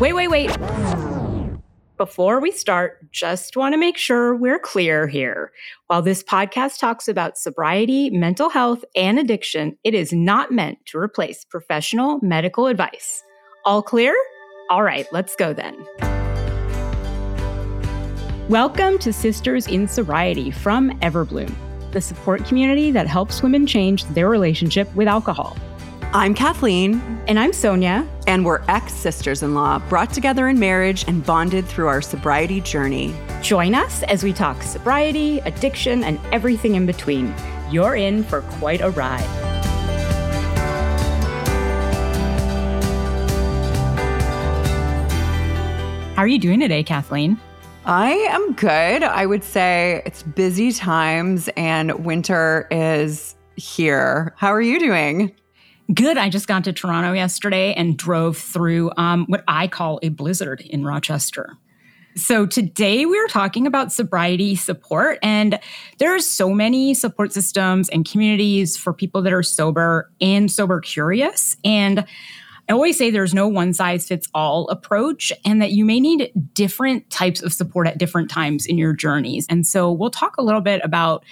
Wait, wait, wait. Before we start, just want to make sure we're clear here. While this podcast talks about sobriety, mental health, and addiction, it is not meant to replace professional medical advice. All clear? All right, let's go then. Welcome to Sisters in Sobriety from Everbloom, the support community that helps women change their relationship with alcohol. I'm Kathleen. And I'm Sonia. And we're ex sisters in law, brought together in marriage and bonded through our sobriety journey. Join us as we talk sobriety, addiction, and everything in between. You're in for quite a ride. How are you doing today, Kathleen? I am good. I would say it's busy times and winter is here. How are you doing? Good. I just got to Toronto yesterday and drove through um, what I call a blizzard in Rochester. So today we are talking about sobriety support, and there are so many support systems and communities for people that are sober and sober curious. And I always say there's no one size fits all approach, and that you may need different types of support at different times in your journeys. And so we'll talk a little bit about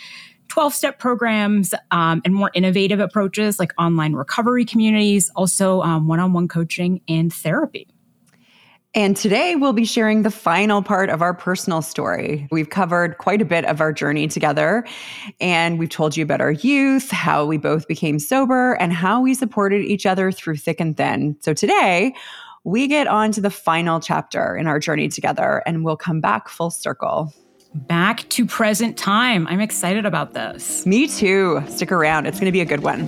12 step programs um, and more innovative approaches like online recovery communities, also one on one coaching and therapy. And today we'll be sharing the final part of our personal story. We've covered quite a bit of our journey together, and we've told you about our youth, how we both became sober, and how we supported each other through thick and thin. So today, we get on to the final chapter in our journey together, and we'll come back full circle back to present time. I'm excited about this. Me too. Stick around, it's going to be a good one.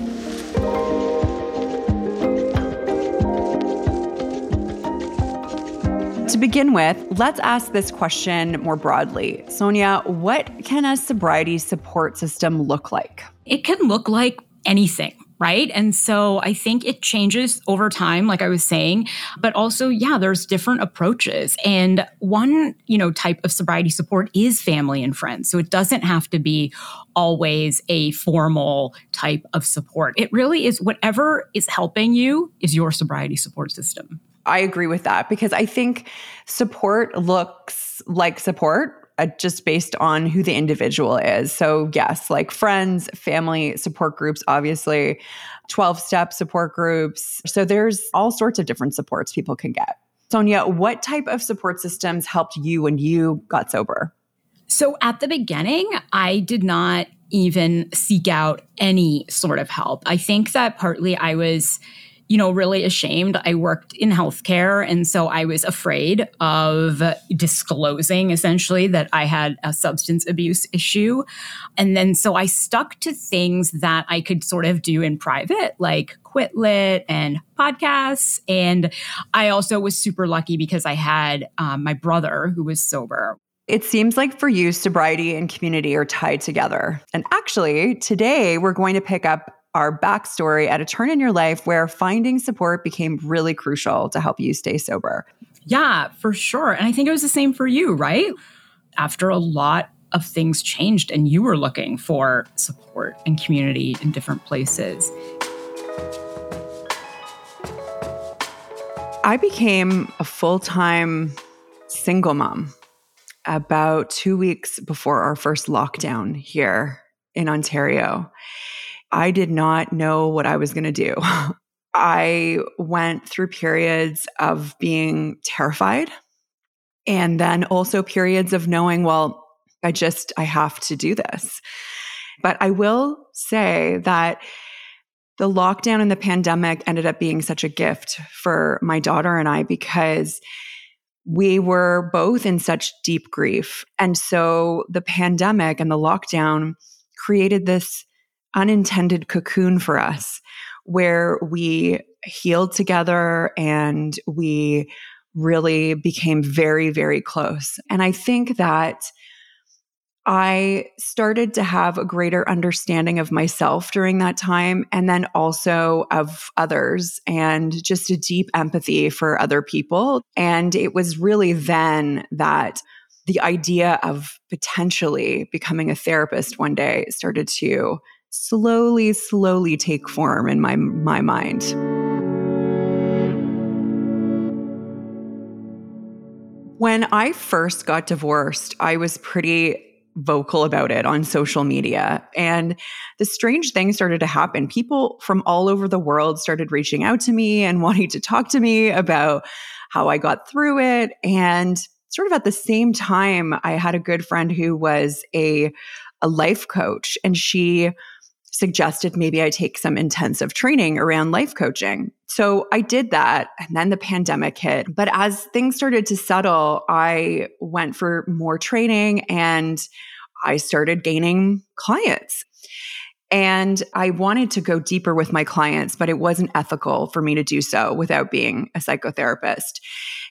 To begin with, let's ask this question more broadly. Sonia, what can a sobriety support system look like? It can look like anything right? And so I think it changes over time, like I was saying, but also, yeah, there's different approaches. And one, you know, type of sobriety support is family and friends. So it doesn't have to be always a formal type of support. It really is whatever is helping you is your sobriety support system. I agree with that because I think support looks like support uh, just based on who the individual is. So, yes, like friends, family, support groups, obviously, 12 step support groups. So, there's all sorts of different supports people can get. Sonia, what type of support systems helped you when you got sober? So, at the beginning, I did not even seek out any sort of help. I think that partly I was you know, really ashamed. I worked in healthcare. And so I was afraid of disclosing essentially that I had a substance abuse issue. And then so I stuck to things that I could sort of do in private, like quit lit and podcasts. And I also was super lucky because I had um, my brother who was sober. It seems like for you, sobriety and community are tied together. And actually, today we're going to pick up our backstory at a turn in your life where finding support became really crucial to help you stay sober. Yeah, for sure. And I think it was the same for you, right? After a lot of things changed and you were looking for support and community in different places. I became a full time single mom about two weeks before our first lockdown here in Ontario. I did not know what I was going to do. I went through periods of being terrified and then also periods of knowing, well, I just, I have to do this. But I will say that the lockdown and the pandemic ended up being such a gift for my daughter and I because we were both in such deep grief. And so the pandemic and the lockdown created this unintended cocoon for us where we healed together and we really became very, very close. And I think that I started to have a greater understanding of myself during that time and then also of others and just a deep empathy for other people. And it was really then that the idea of potentially becoming a therapist one day started to slowly, slowly take form in my, my mind. When I first got divorced, I was pretty vocal about it on social media. And the strange thing started to happen. People from all over the world started reaching out to me and wanting to talk to me about how I got through it. And sort of at the same time, I had a good friend who was a, a life coach, and she suggested maybe I take some intensive training around life coaching. So I did that. And then the pandemic hit. But as things started to settle, I went for more training and I started gaining clients. And I wanted to go deeper with my clients, but it wasn't ethical for me to do so without being a psychotherapist.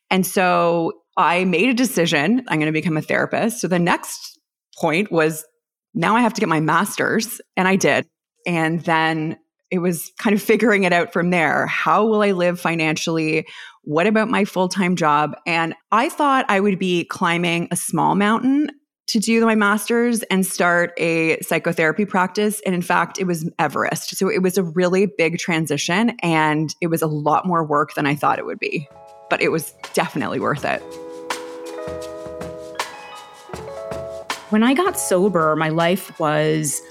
And so I made a decision I'm going to become a therapist. So the next point was now I have to get my master's. And I did. And then it was kind of figuring it out from there. How will I live financially? What about my full time job? And I thought I would be climbing a small mountain to do my master's and start a psychotherapy practice. And in fact, it was Everest. So it was a really big transition and it was a lot more work than I thought it would be. But it was definitely worth it. When I got sober, my life was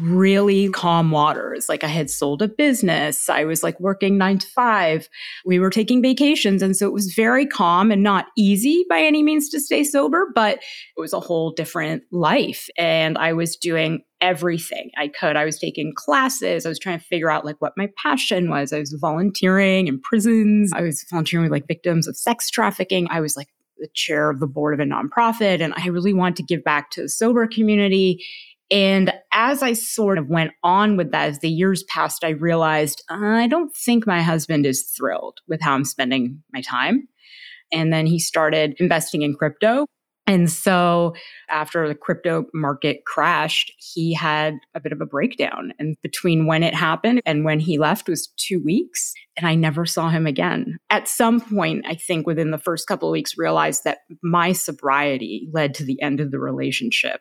really calm waters. Like I had sold a business. I was like working nine to five. We were taking vacations. And so it was very calm and not easy by any means to stay sober, but it was a whole different life. And I was doing everything I could. I was taking classes. I was trying to figure out like what my passion was. I was volunteering in prisons. I was volunteering with like victims of sex trafficking. I was like the chair of the board of a nonprofit. And I really want to give back to the sober community. And as I sort of went on with that, as the years passed, I realized uh, I don't think my husband is thrilled with how I'm spending my time. And then he started investing in crypto. And so after the crypto market crashed, he had a bit of a breakdown. And between when it happened and when he left was two weeks. And I never saw him again. At some point, I think within the first couple of weeks, realized that my sobriety led to the end of the relationship.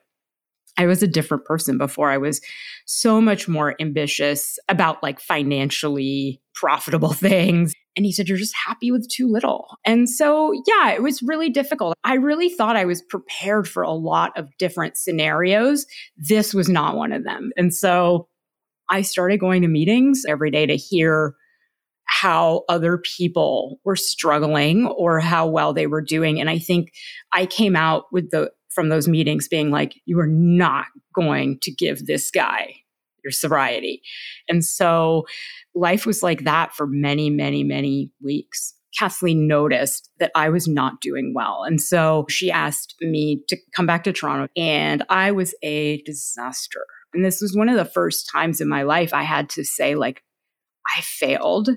I was a different person before. I was so much more ambitious about like financially profitable things. And he said, You're just happy with too little. And so, yeah, it was really difficult. I really thought I was prepared for a lot of different scenarios. This was not one of them. And so I started going to meetings every day to hear how other people were struggling or how well they were doing. And I think I came out with the from those meetings being like, you are not going to give this guy your sobriety. And so life was like that for many, many, many weeks. Kathleen noticed that I was not doing well. And so she asked me to come back to Toronto, and I was a disaster. And this was one of the first times in my life I had to say, like, I failed,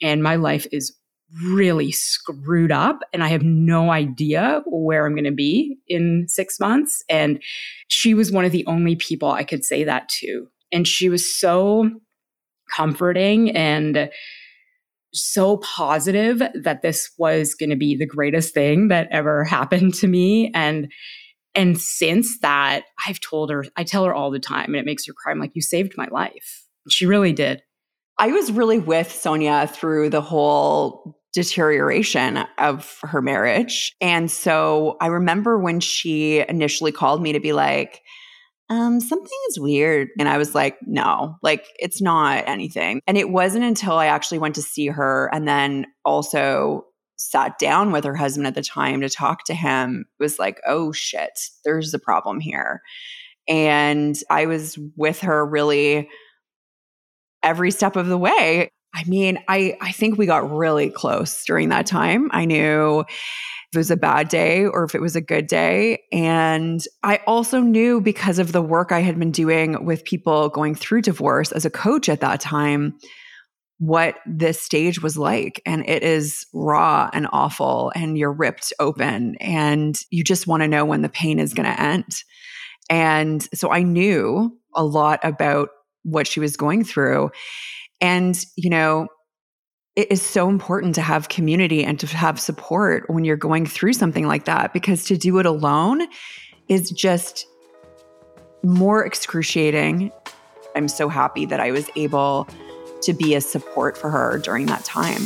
and my life is really screwed up and I have no idea where I'm going to be in six months. And she was one of the only people I could say that to. And she was so comforting and so positive that this was going to be the greatest thing that ever happened to me and and since that i've told her i tell her all the time and it makes her cry i'm like you saved my life she really did i was really with sonia through the whole deterioration of her marriage and so i remember when she initially called me to be like um, something is weird. And I was like, no, like it's not anything. And it wasn't until I actually went to see her and then also sat down with her husband at the time to talk to him, was like, oh shit, there's a problem here. And I was with her really every step of the way. I mean, I, I think we got really close during that time. I knew if it was a bad day or if it was a good day. And I also knew because of the work I had been doing with people going through divorce as a coach at that time, what this stage was like. And it is raw and awful, and you're ripped open, and you just want to know when the pain is going to end. And so I knew a lot about what she was going through. And, you know, it is so important to have community and to have support when you're going through something like that because to do it alone is just more excruciating. I'm so happy that I was able to be a support for her during that time.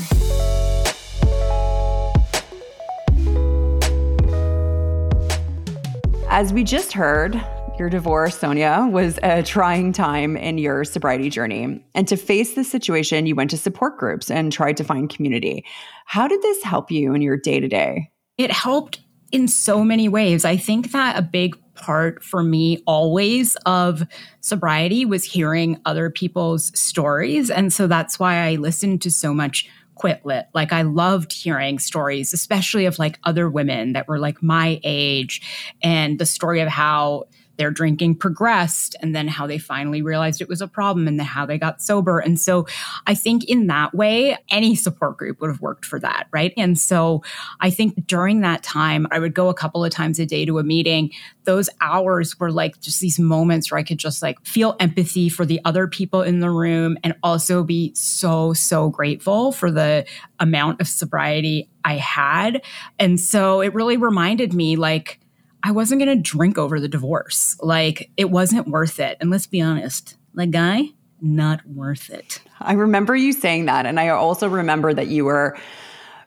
As we just heard, your divorce, Sonia, was a trying time in your sobriety journey. And to face this situation, you went to support groups and tried to find community. How did this help you in your day to day? It helped in so many ways. I think that a big part for me always of sobriety was hearing other people's stories. And so that's why I listened to so much quit lit. Like I loved hearing stories, especially of like other women that were like my age and the story of how their drinking progressed and then how they finally realized it was a problem and then how they got sober. And so I think in that way, any support group would have worked for that. Right. And so I think during that time, I would go a couple of times a day to a meeting. Those hours were like just these moments where I could just like feel empathy for the other people in the room and also be so, so grateful for the amount of sobriety I had. And so it really reminded me like, I wasn't going to drink over the divorce. Like, it wasn't worth it. And let's be honest, like, guy, not worth it. I remember you saying that. And I also remember that you were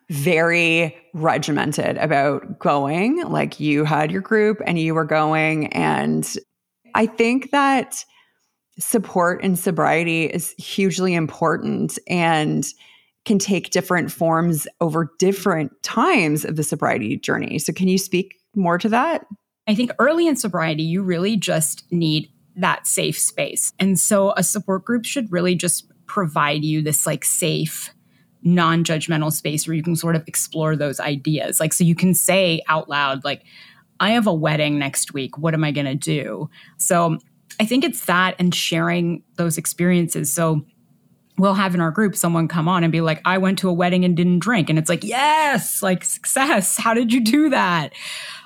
very regimented about going. Like, you had your group and you were going. And I think that support in sobriety is hugely important and can take different forms over different times of the sobriety journey. So, can you speak more to that? I think early in sobriety, you really just need that safe space. And so a support group should really just provide you this like safe, non judgmental space where you can sort of explore those ideas. Like, so you can say out loud, like, I have a wedding next week. What am I going to do? So I think it's that and sharing those experiences. So we'll have in our group someone come on and be like, I went to a wedding and didn't drink. And it's like, yes, like success. How did you do that?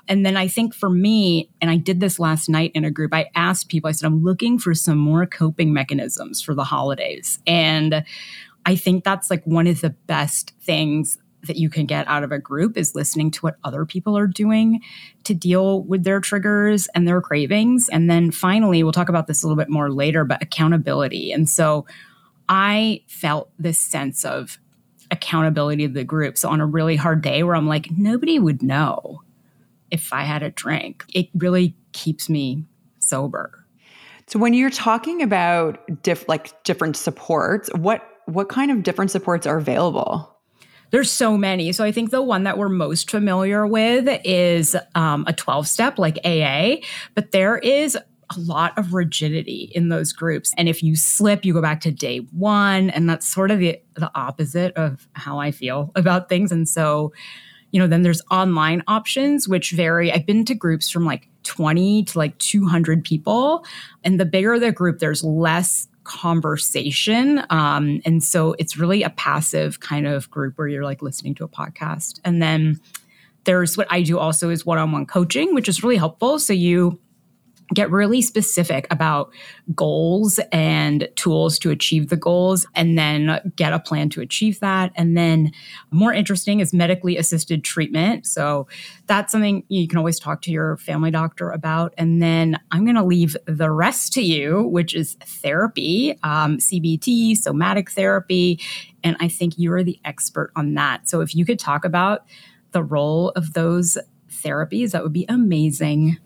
And then I think for me, and I did this last night in a group, I asked people, I said, I'm looking for some more coping mechanisms for the holidays. And I think that's like one of the best things that you can get out of a group is listening to what other people are doing to deal with their triggers and their cravings. And then finally, we'll talk about this a little bit more later, but accountability. And so I felt this sense of accountability of the group. So on a really hard day where I'm like, nobody would know if I had a drink. It really keeps me sober. So when you're talking about diff- like different supports, what what kind of different supports are available? There's so many. So I think the one that we're most familiar with is um, a 12 step like AA, but there is a lot of rigidity in those groups. And if you slip, you go back to day one. And that's sort of the, the opposite of how I feel about things. And so you know, then there's online options, which vary. I've been to groups from like 20 to like 200 people. And the bigger the group, there's less conversation. Um, and so it's really a passive kind of group where you're like listening to a podcast. And then there's what I do also is one on one coaching, which is really helpful. So you get really specific about goals and tools to achieve the goals and then get a plan to achieve that. And then more interesting is medically assisted treatment. So that's something you can always talk to your family doctor about. And then i'm going to leave the rest to you which is therapy um, cbt somatic therapy and i think you are the expert on that. So if you could talk about the role of those therapies that would be amazing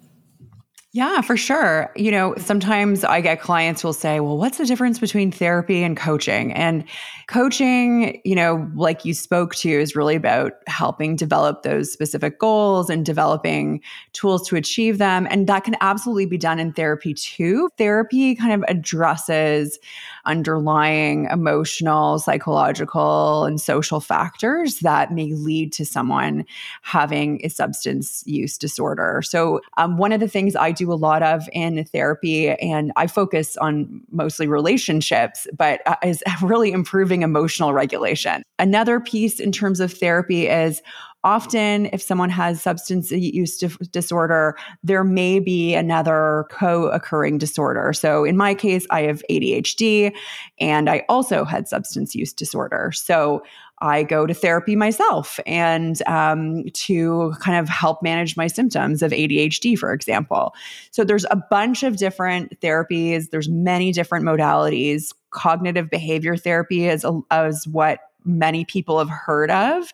yeah, for sure. You know, sometimes I get clients will say, well, what's the difference between therapy and coaching? And coaching, you know, like you spoke to, is really about helping develop those specific goals and developing tools to achieve them. And that can absolutely be done in therapy too. Therapy kind of addresses underlying emotional, psychological, and social factors that may lead to someone having a substance use disorder. So, um, one of the things I do a lot of in therapy, and I focus on mostly relationships, but uh, is really improving emotional regulation. Another piece in terms of therapy is often if someone has substance use disorder there may be another co-occurring disorder so in my case i have adhd and i also had substance use disorder so I go to therapy myself and um, to kind of help manage my symptoms of ADHD, for example. So there's a bunch of different therapies. There's many different modalities. Cognitive behavior therapy is, is what many people have heard of.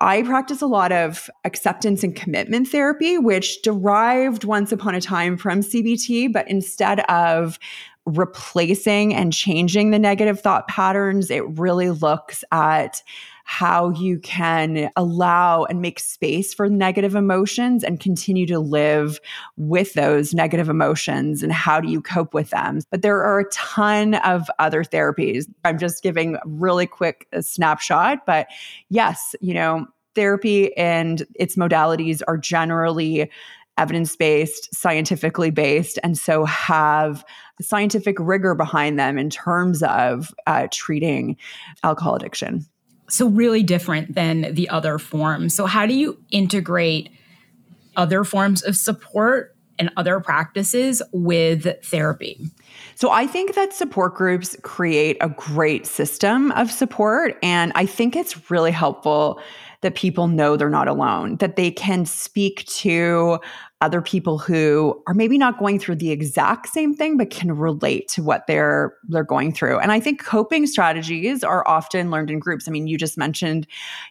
I practice a lot of acceptance and commitment therapy, which derived once upon a time from CBT, but instead of replacing and changing the negative thought patterns, it really looks at how you can allow and make space for negative emotions and continue to live with those negative emotions and how do you cope with them. But there are a ton of other therapies. I'm just giving a really quick uh, snapshot, but yes, you know, therapy and its modalities are generally evidence based, scientifically based, and so have scientific rigor behind them in terms of uh, treating alcohol addiction. So, really different than the other forms. So, how do you integrate other forms of support and other practices with therapy? So I think that support groups create a great system of support. And I think it's really helpful that people know they're not alone, that they can speak to other people who are maybe not going through the exact same thing but can relate to what they're they're going through. And i think coping strategies are often learned in groups. I mean you just mentioned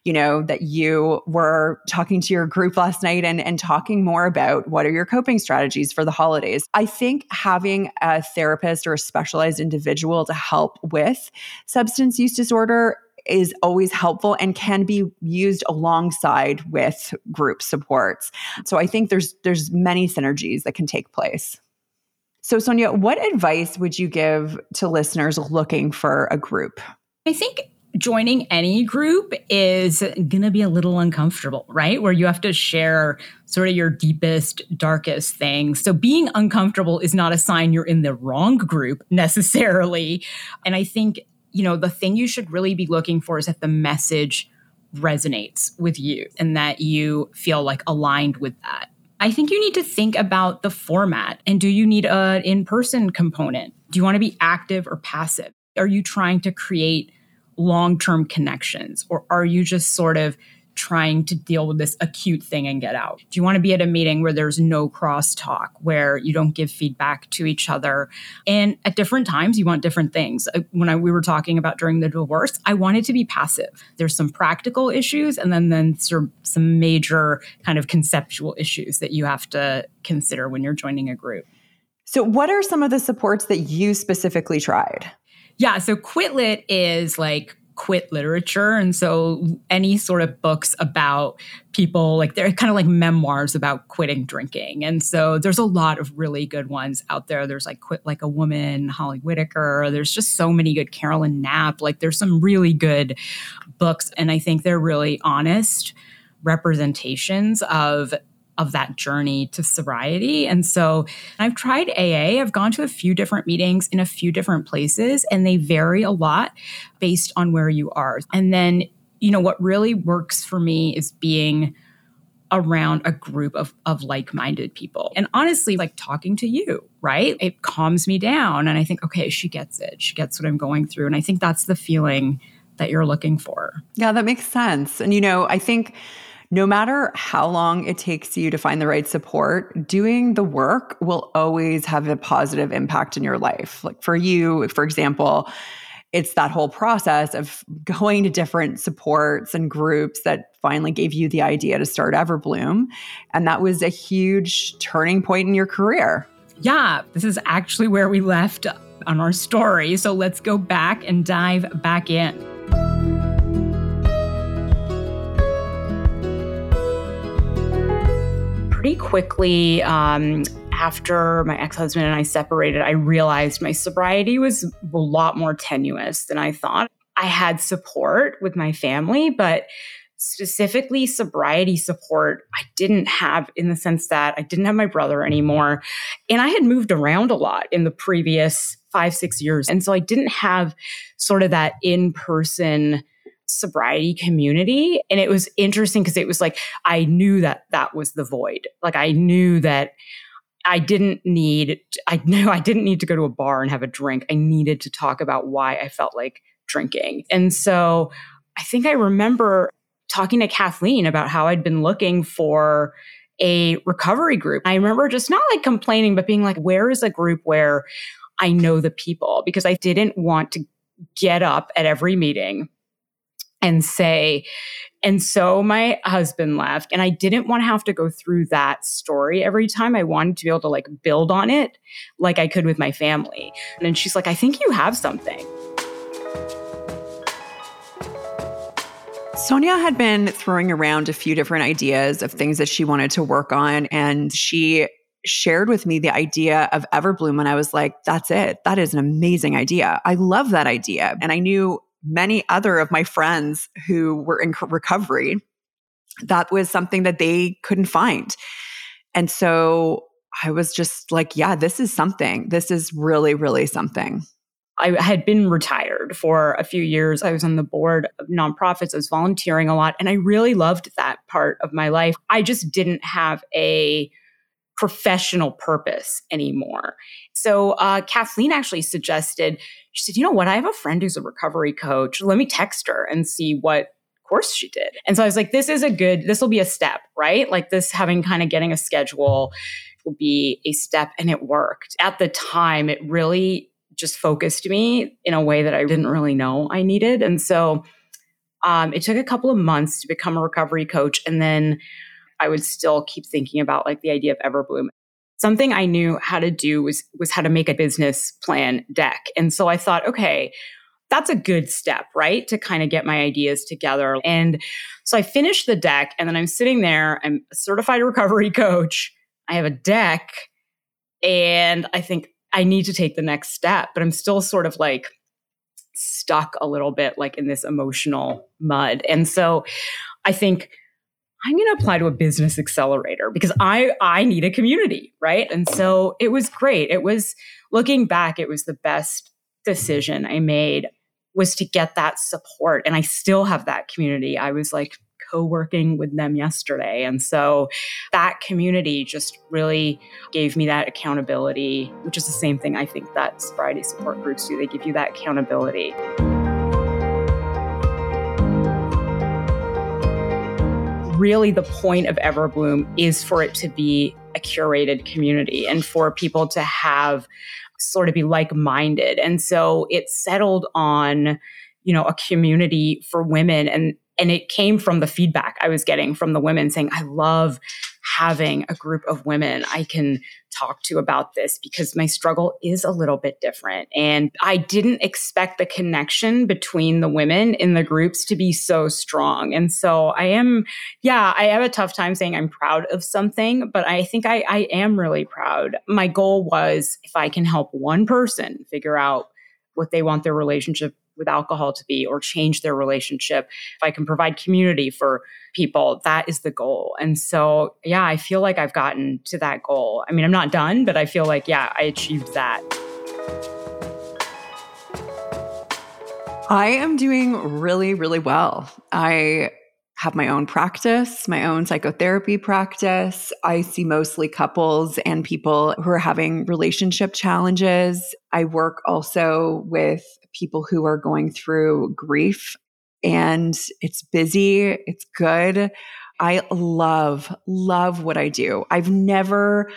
you know that you were talking to your group last night and and talking more about what are your coping strategies for the holidays. I think having a therapist or a specialized individual to help with substance use disorder is always helpful and can be used alongside with group supports. So I think there's there's many synergies that can take place. So Sonia, what advice would you give to listeners looking for a group? I think joining any group is going to be a little uncomfortable, right? Where you have to share sort of your deepest, darkest things. So being uncomfortable is not a sign you're in the wrong group necessarily. And I think you know, the thing you should really be looking for is that the message resonates with you and that you feel like aligned with that. I think you need to think about the format and do you need an in person component? Do you want to be active or passive? Are you trying to create long term connections or are you just sort of trying to deal with this acute thing and get out? Do you want to be at a meeting where there's no crosstalk, where you don't give feedback to each other? And at different times, you want different things. Uh, when I, we were talking about during the divorce, I wanted to be passive. There's some practical issues, and then then some, some major kind of conceptual issues that you have to consider when you're joining a group. So, what are some of the supports that you specifically tried? Yeah, so Quit is like quit literature. And so any sort of books about people, like they're kind of like memoirs about quitting drinking. And so there's a lot of really good ones out there. There's like Quit Like a Woman, Holly Whitaker. There's just so many good Carolyn Knapp. Like there's some really good books. And I think they're really honest representations of of that journey to sobriety. And so I've tried AA. I've gone to a few different meetings in a few different places, and they vary a lot based on where you are. And then, you know, what really works for me is being around a group of, of like-minded people and honestly like talking to you right it calms me down and i think okay she gets it she gets what i'm going through and i think that's the feeling that you're looking for yeah that makes sense and you know i think no matter how long it takes you to find the right support, doing the work will always have a positive impact in your life. Like for you, for example, it's that whole process of going to different supports and groups that finally gave you the idea to start Everbloom. And that was a huge turning point in your career. Yeah, this is actually where we left on our story. So let's go back and dive back in. Pretty quickly um, after my ex husband and I separated, I realized my sobriety was a lot more tenuous than I thought. I had support with my family, but specifically sobriety support, I didn't have in the sense that I didn't have my brother anymore. And I had moved around a lot in the previous five, six years. And so I didn't have sort of that in person sobriety community. And it was interesting because it was like, I knew that that was the void. Like I knew that I didn't need, I knew I didn't need to go to a bar and have a drink. I needed to talk about why I felt like drinking. And so I think I remember talking to Kathleen about how I'd been looking for a recovery group. I remember just not like complaining, but being like, where is a group where I know the people? Because I didn't want to get up at every meeting and say, and so my husband left, and I didn't want to have to go through that story every time. I wanted to be able to like build on it like I could with my family. And then she's like, I think you have something. Sonia had been throwing around a few different ideas of things that she wanted to work on. And she shared with me the idea of Everbloom. And I was like, that's it. That is an amazing idea. I love that idea. And I knew many other of my friends who were in recovery, that was something that they couldn't find. And so I was just like, yeah, this is something. This is really, really something. I had been retired for a few years. I was on the board of nonprofits. I was volunteering a lot, and I really loved that part of my life. I just didn't have a professional purpose anymore. So uh, Kathleen actually suggested, she said, you know what? I have a friend who's a recovery coach. Let me text her and see what course she did. And so I was like, this is a good, this will be a step, right? Like this having kind of getting a schedule will be a step. And it worked. At the time, it really just focused me in a way that I didn't really know I needed. And so um, it took a couple of months to become a recovery coach. And then I would still keep thinking about like the idea of Everbloom. Something I knew how to do was was how to make a business plan deck. And so I thought, okay, that's a good step, right? To kind of get my ideas together. And so I finished the deck and then I'm sitting there, I'm a certified recovery coach. I have a deck and I think I need to take the next step, but I'm still sort of like stuck a little bit like in this emotional mud. And so I think I'm going to apply to a business accelerator because I I need a community, right? And so it was great. It was looking back, it was the best decision I made was to get that support and I still have that community. I was like co-working with them yesterday and so that community just really gave me that accountability, which is the same thing I think that sobriety support groups do. They give you that accountability. Really the point of Everbloom is for it to be a curated community and for people to have sort of be like-minded. And so it settled on, you know, a community for women and and it came from the feedback I was getting from the women saying, I love having a group of women I can talk to about this because my struggle is a little bit different. And I didn't expect the connection between the women in the groups to be so strong. And so I am, yeah, I have a tough time saying I'm proud of something, but I think I, I am really proud. My goal was if I can help one person figure out what they want their relationship with alcohol to be or change their relationship, if I can provide community for people, that is the goal. And so, yeah, I feel like I've gotten to that goal. I mean, I'm not done, but I feel like, yeah, I achieved that. I am doing really, really well. I have my own practice, my own psychotherapy practice. I see mostly couples and people who are having relationship challenges. I work also with people who are going through grief and it's busy, it's good. I love, love what I do. I've never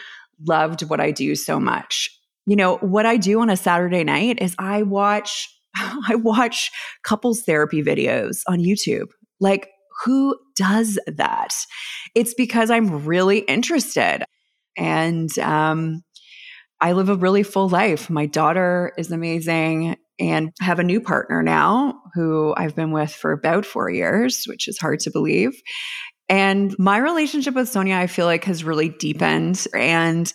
loved what I do so much. You know, what I do on a Saturday night is I watch I watch couples therapy videos on YouTube. Like who does that? It's because I'm really interested. And um, I live a really full life. My daughter is amazing and have a new partner now who I've been with for about four years, which is hard to believe. And my relationship with Sonia, I feel like, has really deepened. And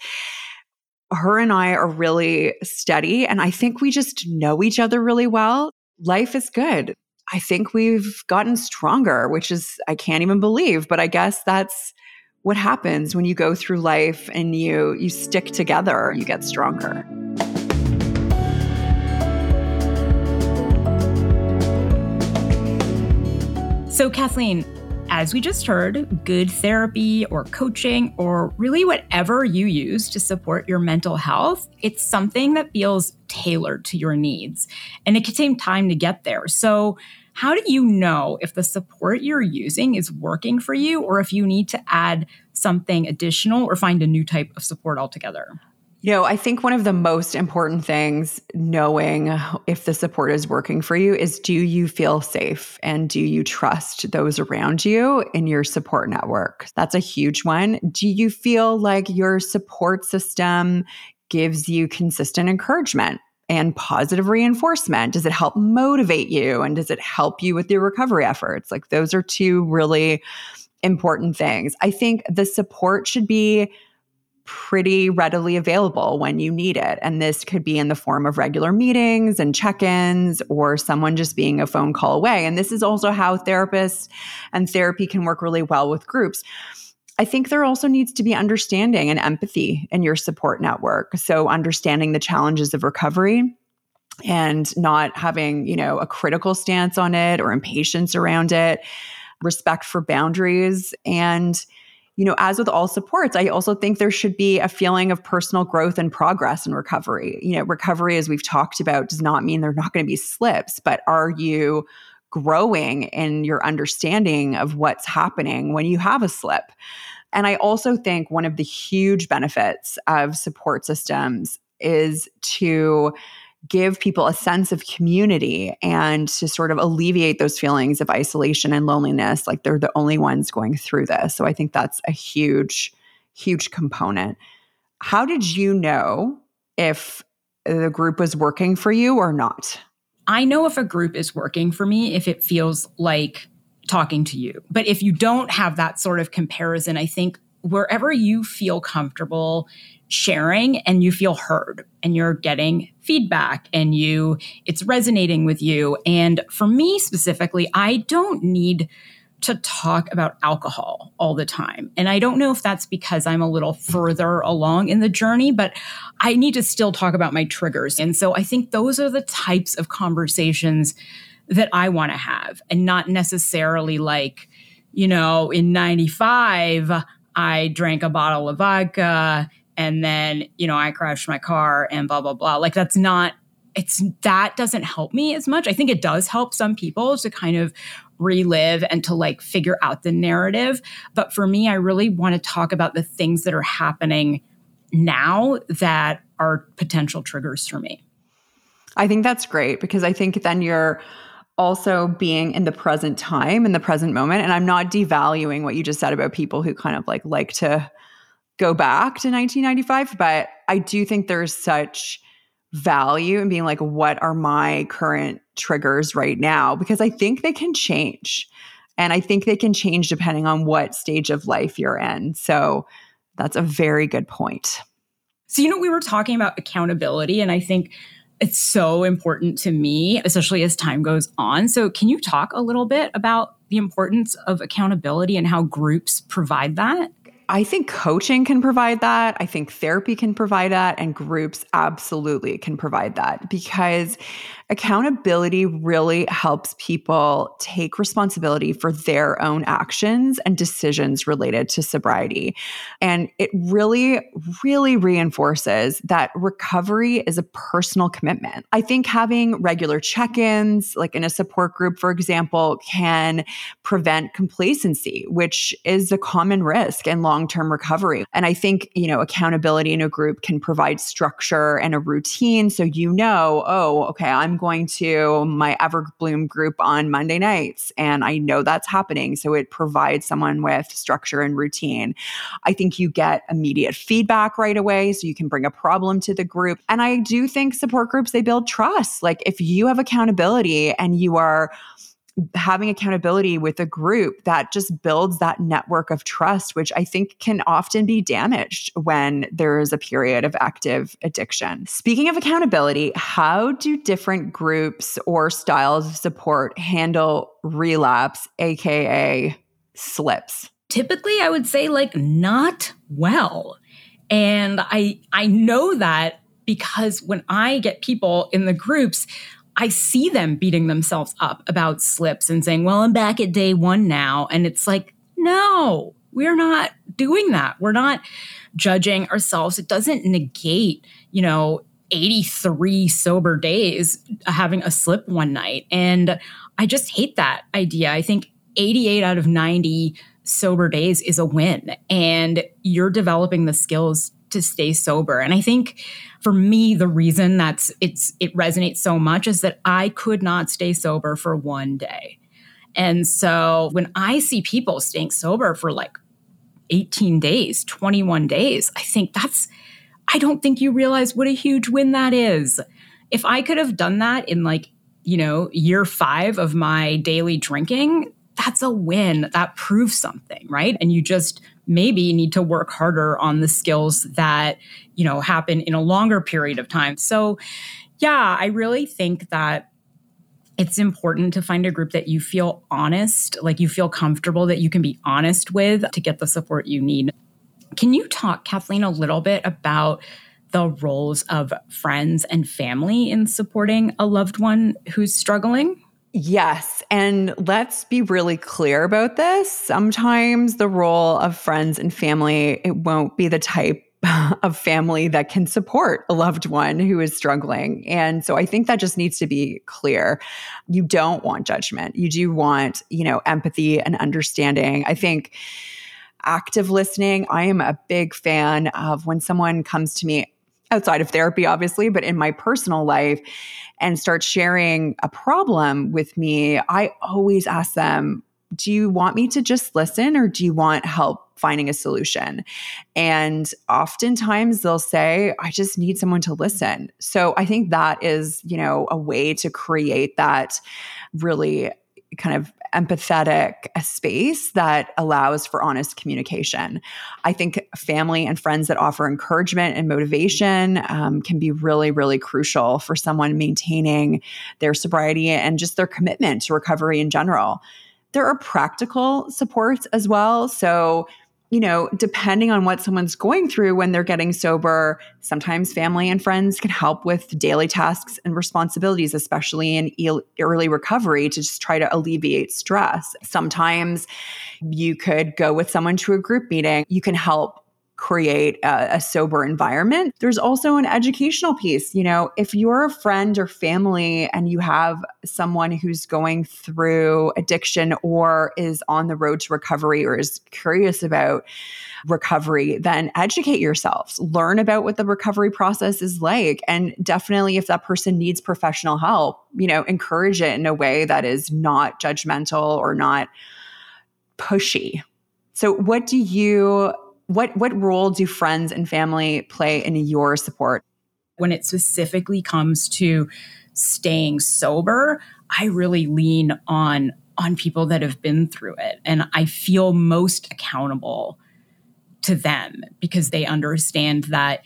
her and I are really steady. And I think we just know each other really well. Life is good. I think we've gotten stronger, which is, I can't even believe, but I guess that's what happens when you go through life and you you stick together, you get stronger. So, Kathleen, as we just heard, good therapy or coaching or really whatever you use to support your mental health, it's something that feels tailored to your needs. And it can take time to get there. So, how do you know if the support you're using is working for you or if you need to add something additional or find a new type of support altogether? You know, I think one of the most important things knowing if the support is working for you is do you feel safe and do you trust those around you in your support network? That's a huge one. Do you feel like your support system gives you consistent encouragement? And positive reinforcement? Does it help motivate you? And does it help you with your recovery efforts? Like, those are two really important things. I think the support should be pretty readily available when you need it. And this could be in the form of regular meetings and check ins or someone just being a phone call away. And this is also how therapists and therapy can work really well with groups. I think there also needs to be understanding and empathy in your support network. So, understanding the challenges of recovery and not having, you know, a critical stance on it or impatience around it, respect for boundaries and you know, as with all supports, I also think there should be a feeling of personal growth and progress in recovery. You know, recovery, as we've talked about, does not mean there are not going to be slips, but are you growing in your understanding of what's happening when you have a slip? And I also think one of the huge benefits of support systems is to give people a sense of community and to sort of alleviate those feelings of isolation and loneliness like they're the only ones going through this. So i think that's a huge huge component. How did you know if the group was working for you or not i know if a group is working for me if it feels like talking to you. But if you don't have that sort of comparison i think wherever you feel comfortable sharing and you feel heard and you're getting feedback and you it's resonating with you. And for me specifically I don't need to talk about alcohol all the time. And I don't know if that's because I'm a little further along in the journey, but I need to still talk about my triggers. And so I think those are the types of conversations that I want to have and not necessarily like, you know, in 95, I drank a bottle of vodka and then you know i crashed my car and blah blah blah like that's not it's that doesn't help me as much i think it does help some people to kind of relive and to like figure out the narrative. But for me i really want to talk about the things that are happening now that are potential triggers for me. I think that's great because i think then you're also being in the present time in the present moment. And i'm not devaluing what you just said about people who kind of like like to go back to 1995, but I do think there's such value in being like, what are my current triggers right now? Because I think they can change. And I think they can change depending on what stage of life you're in. So that's a very good point. So, you know, we were talking about accountability, and I think it's so important to me, especially as time goes on. So, can you talk a little bit about the importance of accountability and how groups provide that? I think coaching can provide that. I think therapy can provide that. And groups absolutely can provide that because accountability really helps people take responsibility for their own actions and decisions related to sobriety. And it really, really reinforces that recovery is a personal commitment. I think having regular check ins, like in a support group, for example, can prevent complacency, which is a common risk in long term recovery. And I think, you know, accountability in a group can provide structure and a routine. So you know, oh, okay, I'm going to my Everbloom group on Monday nights, and I know that's happening. So it provides someone with structure and routine. I think you get immediate feedback right away, so you can bring a problem to the group. And I do think support groups, they build trust. Like if you have accountability and you are having accountability with a group that just builds that network of trust, which I think can often be damaged when there is a period of active addiction. Speaking of accountability, how do different groups or styles of support handle relapse, AKA slips? Typically, I would say like not well. And I I know that because when I get people in the groups, I see them beating themselves up about slips and saying, well, I'm back at day one now. And it's like, no, we're not doing that. We're not judging ourselves. It doesn't negate, you know, 83 sober days uh, having a slip one night. And I just hate that idea. I think 88 out of 90 sober days is a win. And you're developing the skills to stay sober. And I think for me, the reason that's it's it resonates so much is that I could not stay sober for one day. And so when I see people staying sober for like 18 days, 21 days, I think that's I don't think you realize what a huge win that is. If I could have done that in like, you know, year 5 of my daily drinking, that's a win. That proves something, right? And you just maybe need to work harder on the skills that, you know, happen in a longer period of time. So, yeah, I really think that it's important to find a group that you feel honest, like you feel comfortable that you can be honest with to get the support you need. Can you talk, Kathleen, a little bit about the roles of friends and family in supporting a loved one who's struggling? Yes. And let's be really clear about this. Sometimes the role of friends and family, it won't be the type of family that can support a loved one who is struggling. And so I think that just needs to be clear. You don't want judgment. You do want, you know, empathy and understanding. I think active listening, I am a big fan of when someone comes to me outside of therapy, obviously, but in my personal life and start sharing a problem with me, I always ask them, do you want me to just listen or do you want help finding a solution? And oftentimes they'll say, I just need someone to listen. So I think that is, you know, a way to create that really kind of empathetic space that allows for honest communication. I think family and friends that offer encouragement and motivation um, can be really, really crucial for someone maintaining their sobriety and just their commitment to recovery in general. There are practical supports as well. So, you know, depending on what someone's going through when they're getting sober, sometimes family and friends can help with daily tasks and responsibilities, especially in early recovery to just try to alleviate stress. Sometimes you could go with someone to a group meeting. You can help create a, a, sober environment. There's also an educational piece. You know, if you're a friend or family and you have someone who's going through addiction or is on the road to recovery or is curious about recovery, then educate yourselves, learn about what the recovery process is like. And definitely, if that person needs professional help, you know, encourage it in a way that is not judgmental or not pushy. So, what do you what what role do friends and family play in your support? When it specifically comes to staying sober, I really lean on on people that have been through it and I feel most accountable to them because they understand that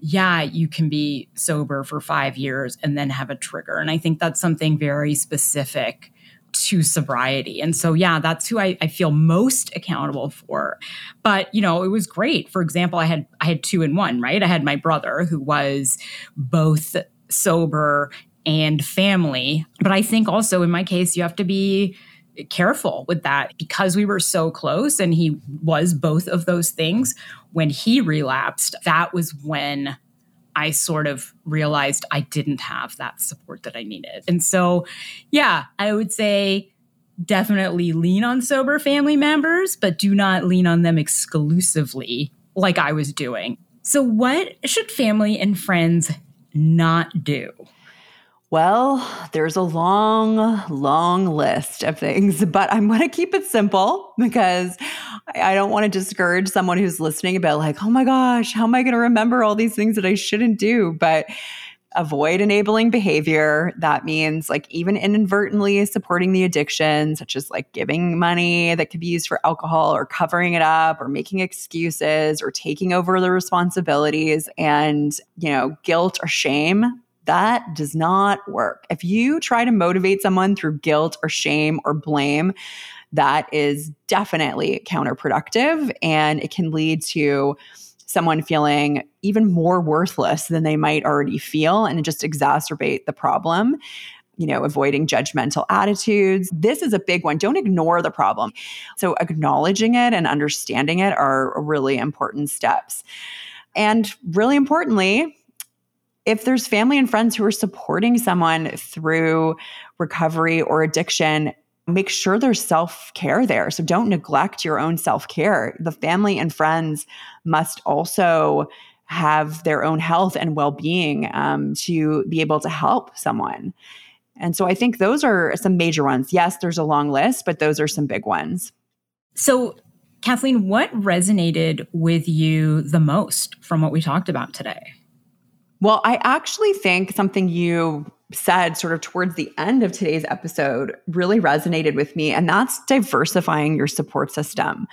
yeah, you can be sober for 5 years and then have a trigger and I think that's something very specific to sobriety. And so, yeah, that's who I, I, feel most accountable for. But, you know, it was great. For example, I had, I had two in one, right? I had my brother who was both sober and family. But I think also in my case, you have to be careful with that because we were so close and he was both of those things. When he relapsed, that was when I sort of realized I didn't have that support that I needed. And so, yeah, I would say definitely lean on sober family members, but do not lean on them exclusively like I was doing. So, what should family and friends not do? Well, there's a long, long list of things, but I'm going to keep it simple because I don't want to discourage someone who's listening about, like, oh my gosh, how am I going to remember all these things that I shouldn't do? But avoid enabling behavior. That means, like, even inadvertently supporting the addiction, such as like giving money that could be used for alcohol or covering it up or making excuses or taking over the responsibilities and, you know, guilt or shame that does not work. If you try to motivate someone through guilt or shame or blame, that is definitely counterproductive and it can lead to someone feeling even more worthless than they might already feel and just exacerbate the problem you know, avoiding judgmental attitudes. This is a big one. Don't ignore the problem. So, acknowledging it and understanding it are really important steps. And really importantly, if there's family and friends who are supporting someone through recovery or addiction, make sure there's self care there. So don't neglect your own self care. The family and friends must also have their own health and well being um, to be able to help someone. And so I think those are some major ones. Yes, there's a long list, but those are some big ones. So, Kathleen, what resonated with you the most from what we talked about today? Well, I actually think something you said sort of towards the end of today's episode really resonated with me, and that's diversifying your support system.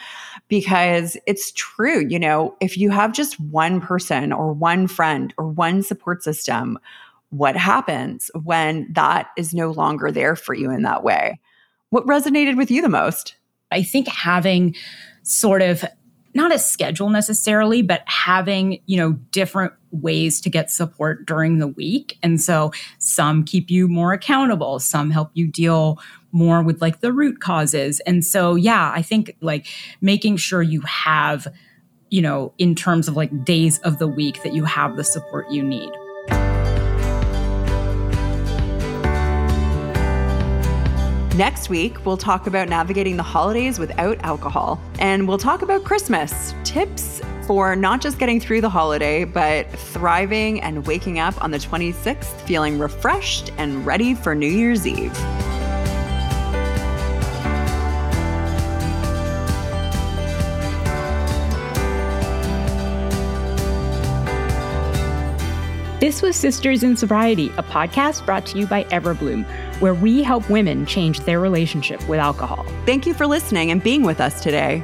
Because it's true, you know, if you have just one person or one friend or one support system, what happens when that is no longer there for you in that way? What resonated with you the most? I think having sort of not a schedule necessarily, but having, you know, different ways to get support during the week. And so some keep you more accountable, some help you deal more with like the root causes. And so, yeah, I think like making sure you have, you know, in terms of like days of the week that you have the support you need. Next week, we'll talk about navigating the holidays without alcohol. And we'll talk about Christmas tips for not just getting through the holiday, but thriving and waking up on the 26th feeling refreshed and ready for New Year's Eve. This was Sisters in Sobriety, a podcast brought to you by Everbloom, where we help women change their relationship with alcohol. Thank you for listening and being with us today.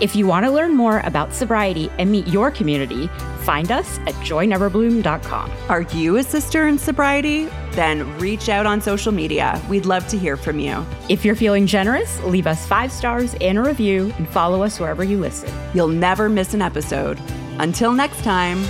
If you want to learn more about sobriety and meet your community, find us at joineverbloom.com. Are you a sister in sobriety? Then reach out on social media. We'd love to hear from you. If you're feeling generous, leave us five stars and a review and follow us wherever you listen. You'll never miss an episode. Until next time.